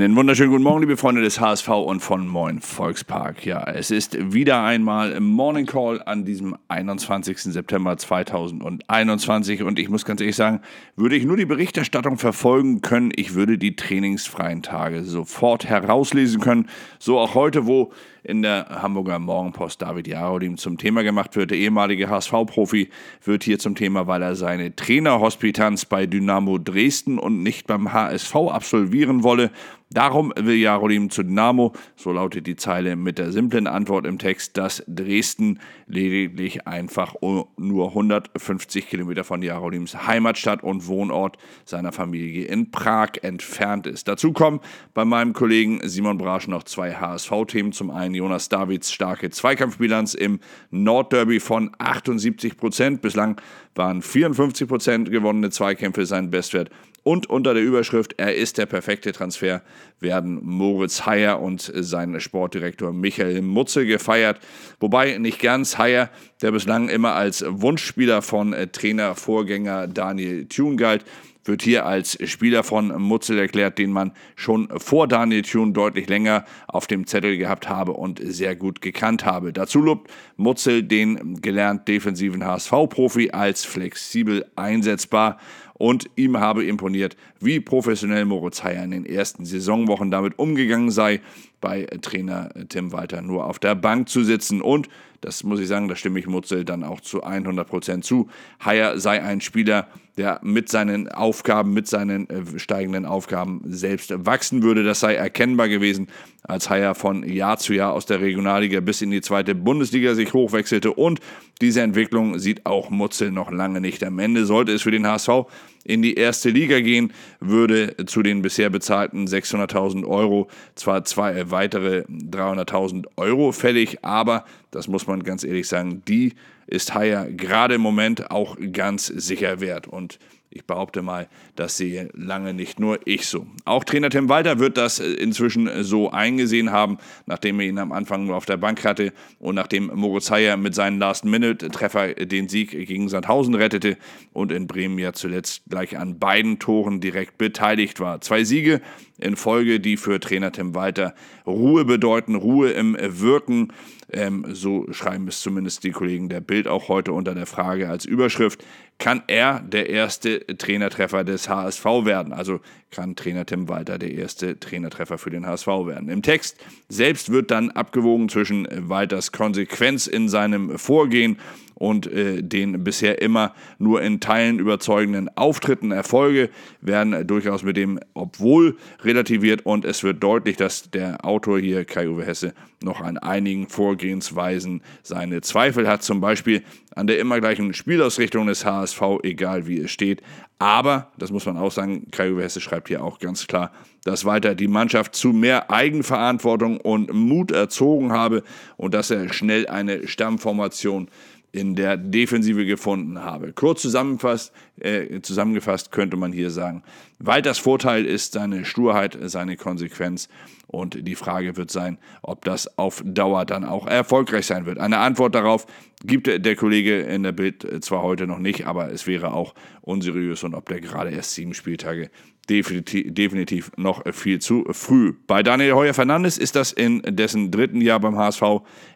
Einen wunderschönen guten Morgen, liebe Freunde des HSV und von Moin Volkspark. Ja, es ist wieder einmal Morning Call an diesem 21. September 2021 und ich muss ganz ehrlich sagen, würde ich nur die Berichterstattung verfolgen können, ich würde die trainingsfreien Tage sofort herauslesen können. So auch heute, wo in der Hamburger Morgenpost David Jarodim zum Thema gemacht wird. Der ehemalige HSV-Profi wird hier zum Thema, weil er seine Trainerhospitanz bei Dynamo Dresden und nicht beim HSV absolvieren wolle. Darum will Jarolim zu Dynamo, so lautet die Zeile mit der simplen Antwort im Text, dass Dresden lediglich einfach nur 150 Kilometer von Jarolims Heimatstadt und Wohnort seiner Familie in Prag entfernt ist. Dazu kommen bei meinem Kollegen Simon Brasch noch zwei HSV-Themen. Zum einen Jonas Davids starke Zweikampfbilanz im Nordderby von 78 Prozent. Bislang waren 54 Prozent gewonnene Zweikämpfe sein Bestwert und unter der Überschrift Er ist der perfekte Transfer werden Moritz Heyer und sein Sportdirektor Michael Mutze gefeiert. Wobei nicht ganz Heyer, der bislang immer als Wunschspieler von Trainervorgänger Daniel Thune galt, wird hier als Spieler von Mutzel erklärt, den man schon vor Daniel Thune deutlich länger auf dem Zettel gehabt habe und sehr gut gekannt habe. Dazu lobt Mutzel den gelernt defensiven HSV-Profi als flexibel einsetzbar und ihm habe imponiert, wie professionell Moritz Heyer in den ersten Saisonwochen damit umgegangen sei, bei Trainer Tim Walter nur auf der Bank zu sitzen. Und, das muss ich sagen, da stimme ich Mutzel dann auch zu 100% zu, Heyer sei ein Spieler, der mit seinen Aufgaben, mit seinen äh, steigenden Aufgaben selbst wachsen würde. Das sei erkennbar gewesen, als Heyer von Jahr zu Jahr aus der Regionalliga bis in die zweite Bundesliga sich hochwechselte. Und diese Entwicklung sieht auch Mutzel noch lange nicht. Am Ende sollte es für den HSV in die erste Liga gehen, würde zu den bisher bezahlten 600.000 Euro zwar zwei weitere 300.000 Euro fällig, aber das muss man ganz ehrlich sagen, die ist Haier gerade im Moment auch ganz sicher wert. Und ich behaupte mal, das sehe lange nicht nur ich so. Auch Trainer Tim Walter wird das äh, inzwischen so eingesehen haben, nachdem er ihn am Anfang nur auf der Bank hatte und nachdem Moritz Heyer mit seinem Last-Minute-Treffer den Sieg gegen Sandhausen rettete und in Bremen ja zuletzt gleich an beiden Toren direkt beteiligt war. Zwei Siege in Folge, die für Trainer Tim Walter Ruhe bedeuten, Ruhe im Wirken. Ähm, so schreiben es zumindest die Kollegen der Bild auch heute unter der Frage als Überschrift. Kann er der erste Trainertreffer des HSV werden? Also kann Trainer Tim Walter der erste Trainertreffer für den HSV werden. Im Text selbst wird dann abgewogen zwischen Walters Konsequenz in seinem Vorgehen und äh, den bisher immer nur in Teilen überzeugenden Auftritten. Erfolge werden durchaus mit dem obwohl relativiert und es wird deutlich, dass der Autor hier, Kai-Uwe Hesse, noch an einigen Vorgehensweisen seine Zweifel hat, zum Beispiel an der immer gleichen Spielausrichtung des HSV, egal wie es steht. Aber, das muss man auch sagen, Kai-Uwe Hesse schreibt hier auch ganz klar, dass weiter die Mannschaft zu mehr Eigenverantwortung und Mut erzogen habe und dass er schnell eine Stammformation in der Defensive gefunden habe. Kurz zusammengefasst, äh, zusammengefasst könnte man hier sagen, Walters Vorteil ist seine Sturheit, seine Konsequenz und die Frage wird sein, ob das auf Dauer dann auch erfolgreich sein wird. Eine Antwort darauf gibt der Kollege in der Bild zwar heute noch nicht, aber es wäre auch unseriös und ob der gerade erst sieben Spieltage definitiv, definitiv noch viel zu früh. Bei Daniel Heuer Fernandes ist das in dessen dritten Jahr beim HSV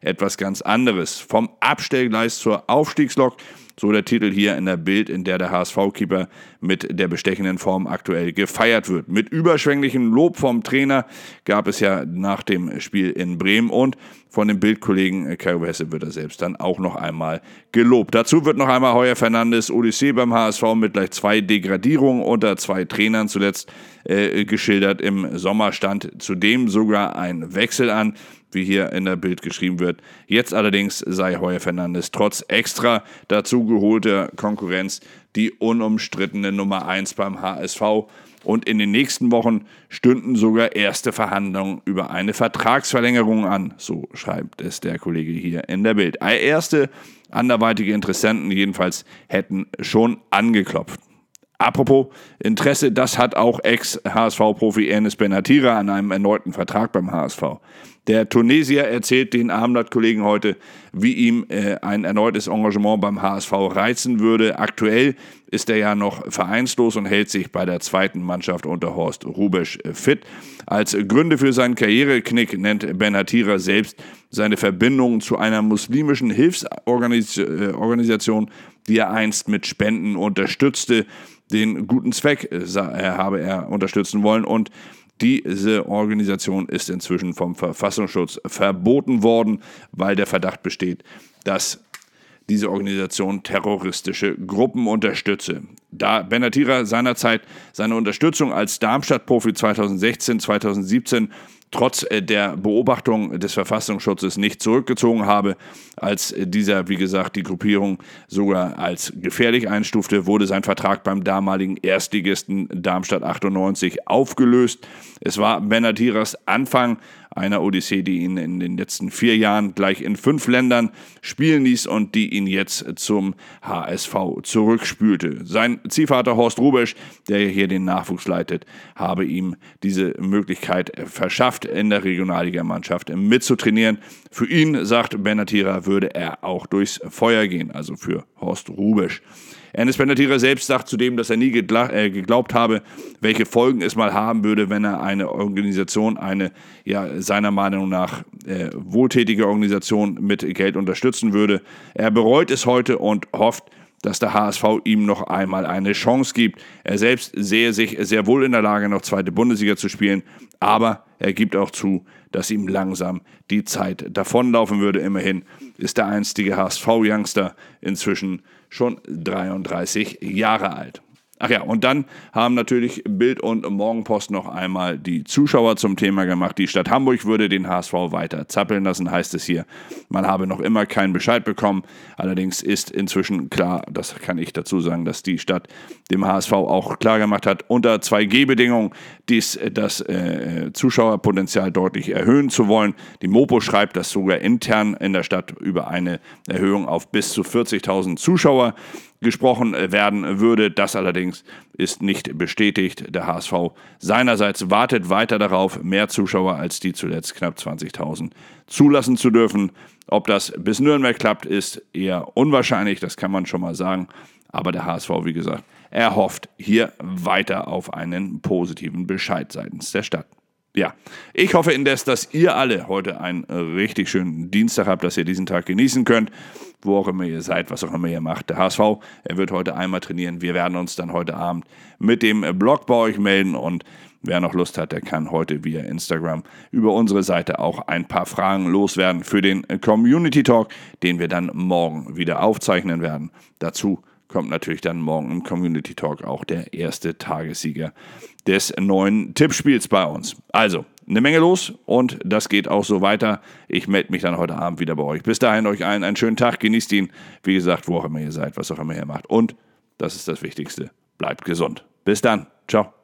etwas ganz anderes. Vom Abstellgleis zur Aufstiegslok so der Titel hier in der Bild, in der der HSV-Keeper mit der bestechenden Form aktuell gefeiert wird. Mit überschwänglichem Lob vom Trainer gab es ja nach dem Spiel in Bremen und von dem Bildkollegen Kai Hesse wird er selbst dann auch noch einmal gelobt. Dazu wird noch einmal Heuer Fernandes Odyssee beim HSV mit gleich zwei Degradierungen unter zwei Trainern zuletzt äh, geschildert. Im Sommer stand zudem sogar ein Wechsel an wie hier in der Bild geschrieben wird. Jetzt allerdings sei Heuer Fernandes trotz extra dazu geholter Konkurrenz die unumstrittene Nummer 1 beim HSV. Und in den nächsten Wochen stünden sogar erste Verhandlungen über eine Vertragsverlängerung an, so schreibt es der Kollege hier in der Bild. Erste anderweitige Interessenten jedenfalls hätten schon angeklopft. Apropos Interesse, das hat auch Ex-HSV-Profi Ernest Benatira an einem erneuten Vertrag beim HSV. Der Tunesier erzählt den Abendblatt-Kollegen heute, wie ihm äh, ein erneutes Engagement beim HSV reizen würde. Aktuell ist er ja noch vereinslos und hält sich bei der zweiten Mannschaft unter Horst Rubesch äh, fit. Als Gründe für seinen Karriereknick nennt Benatira selbst seine Verbindung zu einer muslimischen Hilfsorganisation, die er einst mit Spenden unterstützte. Den guten Zweck äh, habe er unterstützen wollen und diese Organisation ist inzwischen vom Verfassungsschutz verboten worden, weil der Verdacht besteht, dass diese Organisation terroristische Gruppen unterstütze. Da Benatira seinerzeit seine Unterstützung als Darmstadt-Profi 2016, 2017 trotz äh, der Beobachtung des Verfassungsschutzes nicht zurückgezogen habe. Als dieser, wie gesagt, die Gruppierung sogar als gefährlich einstufte, wurde sein Vertrag beim damaligen Erstligisten Darmstadt 98 aufgelöst. Es war Benatiras Anfang einer Odyssee, die ihn in den letzten vier Jahren gleich in fünf Ländern spielen ließ und die ihn jetzt zum HSV zurückspülte. Sein Ziehvater Horst Rubesch, der hier den Nachwuchs leitet, habe ihm diese Möglichkeit verschafft, in der Regionalligamannschaft mitzutrainieren. Für ihn, sagt Benatira, würde er auch durchs Feuer gehen, also für Horst Rubesch. Ernest Benatira selbst sagt zudem, dass er nie äh, geglaubt habe, welche Folgen es mal haben würde, wenn er eine Organisation, eine ja, seiner Meinung nach äh, wohltätige Organisation mit Geld unterstützen würde. Er bereut es heute und hofft, dass der HSV ihm noch einmal eine Chance gibt. Er selbst sehe sich sehr wohl in der Lage, noch zweite Bundesliga zu spielen, aber er gibt auch zu, dass ihm langsam die Zeit davonlaufen würde. Immerhin ist der einstige HSV-Youngster inzwischen schon 33 Jahre alt. Ach ja, und dann haben natürlich Bild und Morgenpost noch einmal die Zuschauer zum Thema gemacht. Die Stadt Hamburg würde den HSV weiter zappeln lassen, heißt es hier. Man habe noch immer keinen Bescheid bekommen. Allerdings ist inzwischen klar, das kann ich dazu sagen, dass die Stadt dem HSV auch klar gemacht hat, unter 2G-Bedingungen dies, das äh, Zuschauerpotenzial deutlich erhöhen zu wollen. Die Mopo schreibt, dass sogar intern in der Stadt über eine Erhöhung auf bis zu 40.000 Zuschauer gesprochen werden würde. Das allerdings ist nicht bestätigt. Der HSV seinerseits wartet weiter darauf, mehr Zuschauer als die zuletzt knapp 20.000 zulassen zu dürfen. Ob das bis Nürnberg klappt, ist eher unwahrscheinlich, das kann man schon mal sagen. Aber der HSV, wie gesagt, er hofft hier weiter auf einen positiven Bescheid seitens der Stadt. Ja, ich hoffe indes, dass ihr alle heute einen richtig schönen Dienstag habt, dass ihr diesen Tag genießen könnt wo auch immer ihr seid, was auch immer ihr macht. Der HSV, er wird heute einmal trainieren. Wir werden uns dann heute Abend mit dem Blog bei euch melden und wer noch Lust hat, der kann heute via Instagram über unsere Seite auch ein paar Fragen loswerden für den Community Talk, den wir dann morgen wieder aufzeichnen werden. Dazu kommt natürlich dann morgen im Community Talk auch der erste Tagessieger des neuen Tippspiels bei uns. Also, eine Menge los und das geht auch so weiter. Ich melde mich dann heute Abend wieder bei euch. Bis dahin euch allen einen schönen Tag, genießt ihn. Wie gesagt, wo auch immer ihr seid, was auch immer ihr macht. Und, das ist das Wichtigste, bleibt gesund. Bis dann. Ciao.